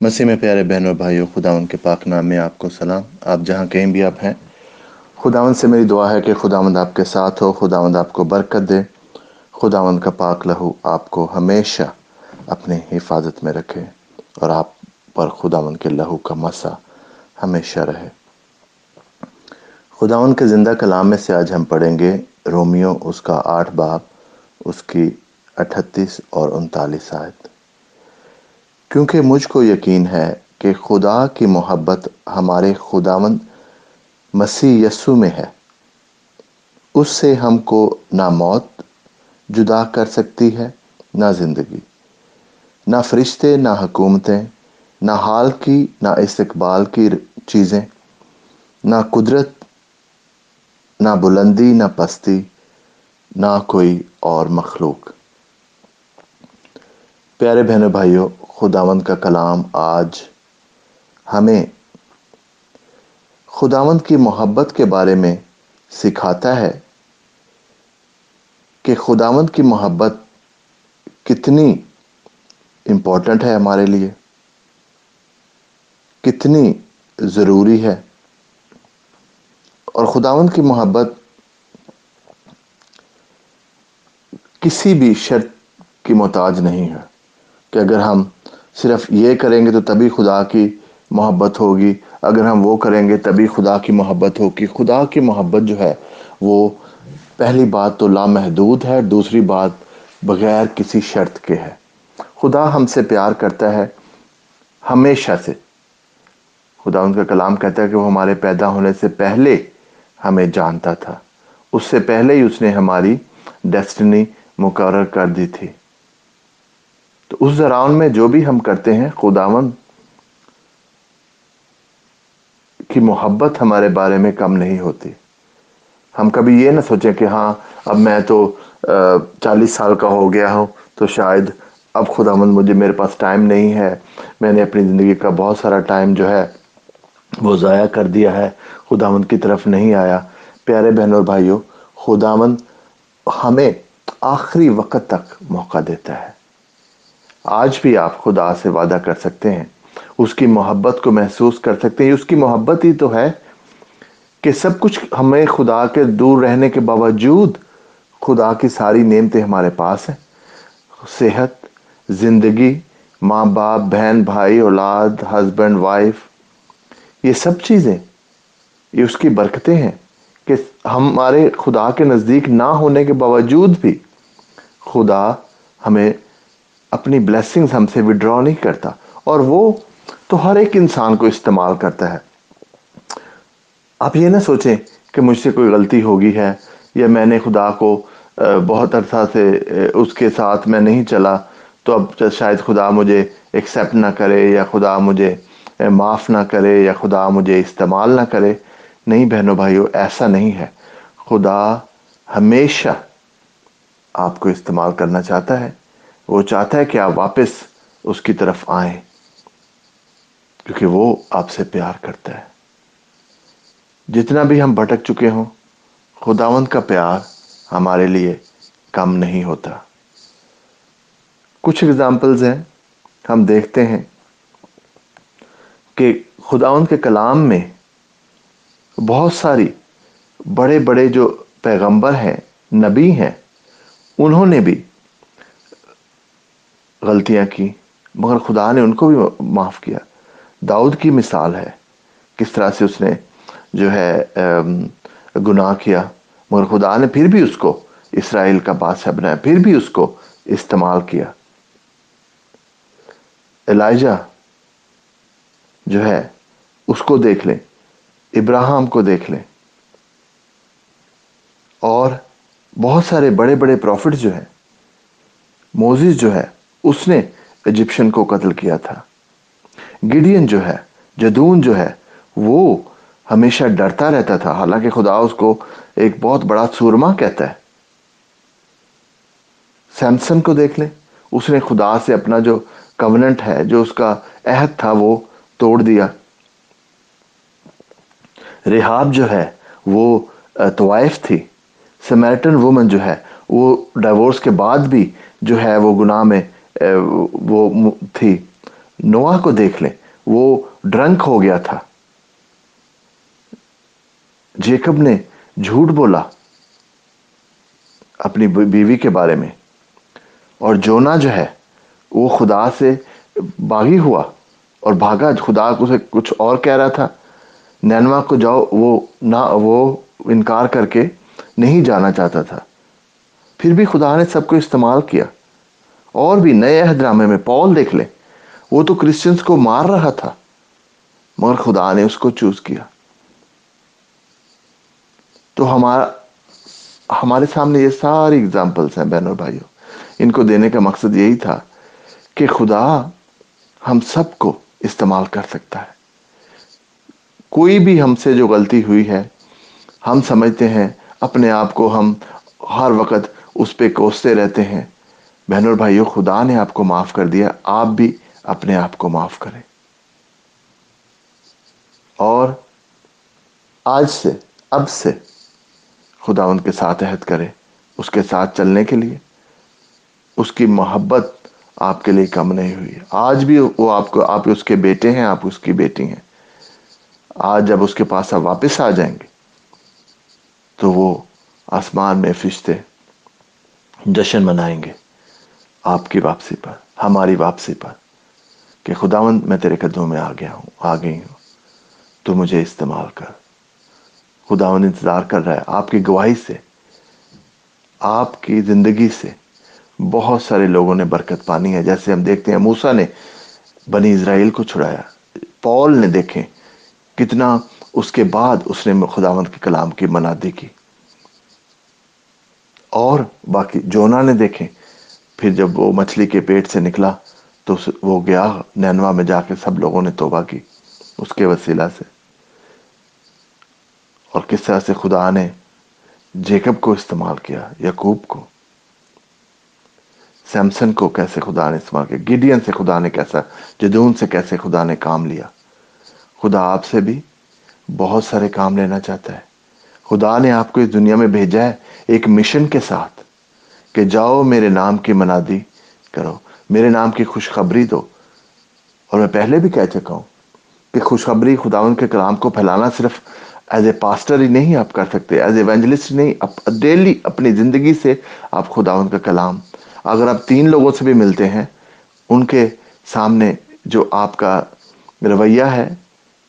مسیح میں پیارے بہن اور بھائیوں خداون کے پاک نام میں آپ کو سلام۔ آپ جہاں کہیں بھی آپ ہیں خداون سے میری دعا ہے کہ خداوند آپ کے ساتھ ہو، خداوند آپ کو برکت دے، خداوند کا پاک لہو آپ کو ہمیشہ اپنے حفاظت میں رکھے اور آپ پر خداوند کے لہو کا مسا ہمیشہ رہے۔ خداون کے زندہ کلام میں سے آج ہم پڑھیں گے رومیو اس کا آٹھ باب اس کی اٹھتیس اور انتالیس آیت۔ کیونکہ مجھ کو یقین ہے کہ خدا کی محبت ہمارے خداوند مسیح یسو میں ہے۔ اس سے ہم کو نہ موت جدا کر سکتی ہے، نہ زندگی، نہ فرشتے، نہ حکومتیں، نہ حال کی، نہ استقبال کی چیزیں، نہ قدرت، نہ بلندی، نہ پستی، نہ کوئی اور مخلوق۔ پیارے بہنوں بھائیوں، خداوند کا کلام آج ہمیں خداوند کی محبت کے بارے میں سکھاتا ہے کہ خداوند کی محبت کتنی امپورٹنٹ ہے ہمارے لیے، کتنی ضروری ہے۔ اور خداوند کی محبت کسی بھی شرط کی محتاج نہیں ہے۔ کہ اگر ہم صرف یہ کریں گے تو تبھی خدا کی محبت ہوگی۔ اگر ہم وہ کریں گے تبھی خدا کی محبت ہوگی۔ خدا کی محبت جو ہے وہ پہلی بات تو لامحدود ہے، دوسری بات بغیر کسی شرط کے ہے۔ خدا ہم سے پیار کرتا ہے ہمیشہ سے۔ خدا ان کا کلام کہتا ہے کہ وہ ہمارے پیدا ہونے سے پہلے ہمیں جانتا تھا۔ اس سے پہلے ہی اس نے ہماری ڈیسٹنی مقرر کر دی تھی۔ اس دوران میں جو بھی ہم کرتے ہیں خداون کی محبت ہمارے بارے میں کم نہیں ہوتی۔ ہم کبھی یہ نہ سوچیں کہ ہاں اب میں تو چالیس سال کا ہو گیا ہوں، تو شاید اب خدا مند مجھے میرے پاس ٹائم نہیں ہے۔ میں نے اپنی زندگی کا بہت سارا ٹائم جو ہے، وہ ضائع کر دیا ہے۔ خدا مند کی طرف نہیں آیا۔ پیارے بہن اور بھائیوں خدا مند ہمیں آخری وقت تک موقع دیتا ہے۔ آج بھی آپ خدا سے وعدہ کر سکتے ہیں۔ اس کی محبت کو محسوس کر سکتے ہیں۔ اس کی محبت ہی تو ہے کہ سب کچھ ہمیں خدا کے دور رہنے کے باوجود خدا کی ساری نعمتیں ہمارے پاس ہیں۔ صحت، زندگی، ماں باپ، بہن، بھائی، اولاد ہسبینڈ وائف یہ سب چیزیں، یہ اس کی برکتیں ہیں کہ ہمارے خدا کے نزدیک نہ ہونے کے باوجود بھی خدا ہمیں اپنی بلیسنگز ہم سے وڈرا نہیں کرتا، اور وہ تو ہر ایک انسان کو استعمال کرتا ہے۔ آپ یہ نہ سوچیں کہ مجھ سے کوئی غلطی ہوگی ہے، یا میں نے خدا کو بہت عرصہ سے اس کے ساتھ میں نہیں چلا، تو اب شاید خدا مجھے ایکسیپٹ نہ کرے، یا خدا مجھے معاف نہ کرے، یا خدا مجھے استعمال نہ کرے۔ نہیں بہنوں بھائیوں ایسا نہیں ہے۔ خدا ہمیشہ آپ کو استعمال کرنا چاہتا ہے۔ وہ چاہتا ہے کہ آپ واپس اس کی طرف آئیں، کیونکہ وہ آپ سے پیار کرتا ہے۔ جتنا بھی ہم بھٹک چکے ہوں، خداوند کا پیار ہمارے لیے کم نہیں ہوتا۔ کچھ اگزامپلز ہیں، ہم دیکھتے ہیں کہ خداوند کے کلام میں بہت ساری بڑے بڑے جو پیغمبر ہیں، نبی ہیں، انہوں نے بھی غلطیاں کی، مگر خدا نے ان کو بھی معاف کیا۔ داؤد کی مثال ہے، کس طرح سے اس نے جو ہے گناہ کیا، مگر خدا نے پھر بھی اس کو اسرائیل کا بادشاہ بنایا، پھر بھی اس کو استعمال کیا۔ الائجہ جو ہے، اس کو دیکھ لیں ابراہم کو دیکھ لیں۔ اور بہت سارے بڑے بڑے پروفٹ جو ہیں موزز جو ہے اس نے ایجپشن کو قتل کیا تھا۔ گڈین جو ہے، جدون جو ہے، وہ ہمیشہ ڈرتا رہتا تھا۔ حالانکہ خدا اس کو ایک بہت بڑا سورما کہتا ہے۔ سیمسن کو دیکھ لیں۔ اس نے خدا سے اپنا جو کوننٹ ہے، جو اس کا عہد تھا، وہ توڑ دیا۔ ریحاب جو ہے، وہ طوائف تھی۔ سمیرٹن وومن جو ہے، وہ ڈائیورس کے بعد بھی جو ہے، وہ گناہ میں وہ تھی۔ نواح کو دیکھ لیں۔ وہ ڈرنک ہو گیا تھا۔ جیکب نے جھوٹ بولا اپنی بیوی کے بارے میں۔ اور جونا جو ہے، وہ خدا سے باغی ہوا اور بھاگا۔ خدا کو کچھ اور کہہ رہا تھا۔ نینوا کو جاؤ، وہ نہ، وہ انکار کر کے نہیں جانا چاہتا تھا۔ پھر بھی خدا نے سب کو استعمال کیا۔ اور بھی نئے احدرامے میں پول دیکھ لیں وہ تو کرسچنس کو مار رہا تھا، مگر خدا نے اس کو چوز کیا۔ تو ہمارا ہمارے سامنے یہ ساری اگزامپلس ہیں بہن اور بھائیوں ان کو دینے کا مقصد یہی تھا کہ خدا ہم سب کو استعمال کر سکتا ہے۔ کوئی بھی ہم سے جو غلطی ہوئی ہے، ہم سمجھتے ہیں، اپنے آپ کو ہم ہر وقت اس پہ کوستے رہتے ہیں۔ بہن اور بھائیوں خدا نے آپ کو معاف کر دیا، آپ بھی اپنے آپ کو معاف کریں۔ اور آج سے، اب سے خدا ان کے ساتھ عہد کرے، اس کے ساتھ چلنے کے لیے۔ اس کی محبت آپ کے لیے کم نہیں ہوئی۔ آج بھی وہ آپ کو، آپ اس کے بیٹے ہیں، آپ اس کی بیٹی ہیں۔ آج جب اس کے پاس آپ واپس آ جائیں گے، تو وہ آسمان میں فرشتے جشن منائیں گے۔ آپ کی واپسی پر، ہماری واپسی پر، کہ خداوند میں تیرے قدموں میں آ گیا ہوں، آ گئی ہوں۔ تو مجھے استعمال کر۔ خداوند انتظار کر رہا ہے آپ کی گواہی سے، آپ کی زندگی سے بہت سارے لوگوں نے برکت پانی ہے۔ جیسے ہم دیکھتے ہیں موسا نے بنی اسرائیل کو چھڑایا، پول نے دیکھیں کتنا اس کے بعد اس نے خداوند کے کلام کی منادی کی۔ اور باقی جونا نے دیکھیں پھر جب وہ مچھلی کے پیٹ سے نکلا تو وہ گیا نینوا میں جا کے سب لوگوں نے توبہ کی اس کے وسیلہ سے۔ اور کس طرح سے خدا نے جیکب کو استعمال کیا یقوب کو؟ سیمسن کو کیسے خدا نے استعمال کیا؟ گیڈین سے خدا نے کیسا، جدون سے کیسے خدا نے کام لیا؟ خدا آپ سے بھی بہت سارے کام لینا چاہتا ہے۔ خدا نے آپ کو اس دنیا میں بھیجا ہے ایک مشن کے ساتھ۔ کہ جاؤ میرے نام کی منادی کرو، میرے نام کی خوشخبری دو۔ اور میں پہلے بھی کہہ چکا ہوں کہ خوشخبری خدا ان کے کلام کو پھیلانا صرف ایز اے پاسٹر ہی نہیں آپ کر سکتے ایز اے وینجلسٹ نہیں ڈیلی اپنی زندگی سے آپ خدا ان کا کلام۔ اگر آپ تین لوگوں سے بھی ملتے ہیں، ان کے سامنے جو آپ کا رویہ ہے،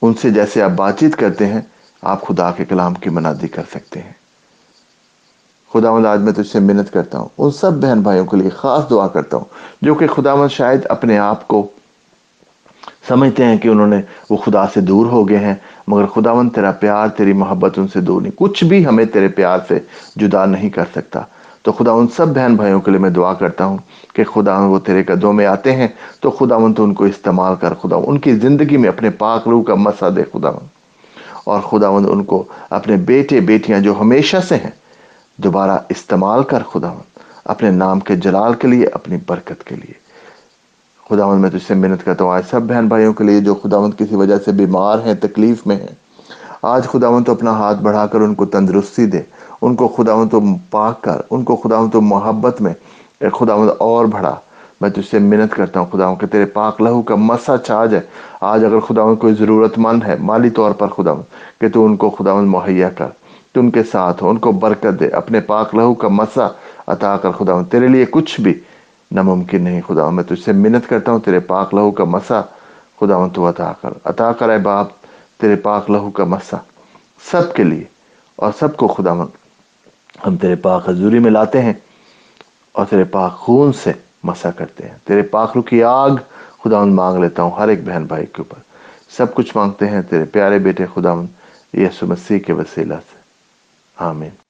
ان سے جیسے آپ بات چیت کرتے ہیں، آپ خدا کے کلام کی منادی کر سکتے ہیں۔ خدا مند آج میں تجھ سے محنت کرتا ہوں۔ ان سب بہن بھائیوں کے لیے خاص دعا کرتا ہوں، جو کہ خدا مند شاید اپنے آپ کو سمجھتے ہیں کہ انہوں نے وہ خدا سے دور ہو گئے ہیں، مگر خدا مند تیرا پیار، تیری محبت ان سے دور نہیں۔ کچھ بھی ہمیں تیرے پیار سے جدا نہیں کر سکتا۔ تو خدا ان سب بہن بھائیوں کے لیے میں دعا کرتا ہوں کہ خدا وہ تیرے قدوں میں آتے ہیں۔ تو خدا مند تو ان کو استعمال کر، خدا ان کی زندگی میں اپنے پاک روح کا مسا دے، خدا مند۔ اور خدا مند ان کو اپنے بیٹے بیٹیاں جو ہمیشہ سے ہیں دوبارہ استعمال کر خدا اپنے نام کے جلال کے لیے، اپنی برکت کے لیے۔ خدا میں تجھ سے محنت کرتا ہوں۔ آج سب بہن بھائیوں کے لیے جو خدا کسی وجہ سے بیمار ہیں، تکلیف میں ہیں، آج خدا تو اپنا ہاتھ بڑھا کر ان کو تندرستی دے، ان کو خدا تو پاک کر، ان کو خدا تو محبت میں خدا اور بڑھا۔ میں تجھ سے محنت کرتا ہوں خدا کہ تیرے پاک لہو کا مسا چھا جائے آج اگر خدا کوئی ضرورت مند ہے، مالی طور پر خدا کہ تو ان کو خدا مہیا کر۔ تو ان کے ساتھ ہو، ان کو برکت دے۔ اپنے پاک لہو کا مسا عطا کر، خدا تیرے لیے کچھ بھی ناممکن نہیں، خدا میں تجھ سے منت کرتا ہوں، تیرے پاک لہو کا مسا، خدا تو عطا کر۔ عطا کر اے باپ، تیرے پاک لہو کا مسا۔ سب کے لیے، اور سب کو خدا ہم تیرے پاک حضوری میں لاتے ہیں، اور تیرے پاک خون سے مسا کرتے ہیں۔ تیرے پاک رو کی آگ، خدا مانگ لیتا ہوں ہر ایک بہن بھائی کے اوپر۔ سب کچھ مانگتے ہیں تیرے پیارے بیٹے، خدا یسو مسیح کے وسیلہ سے۔ Amén.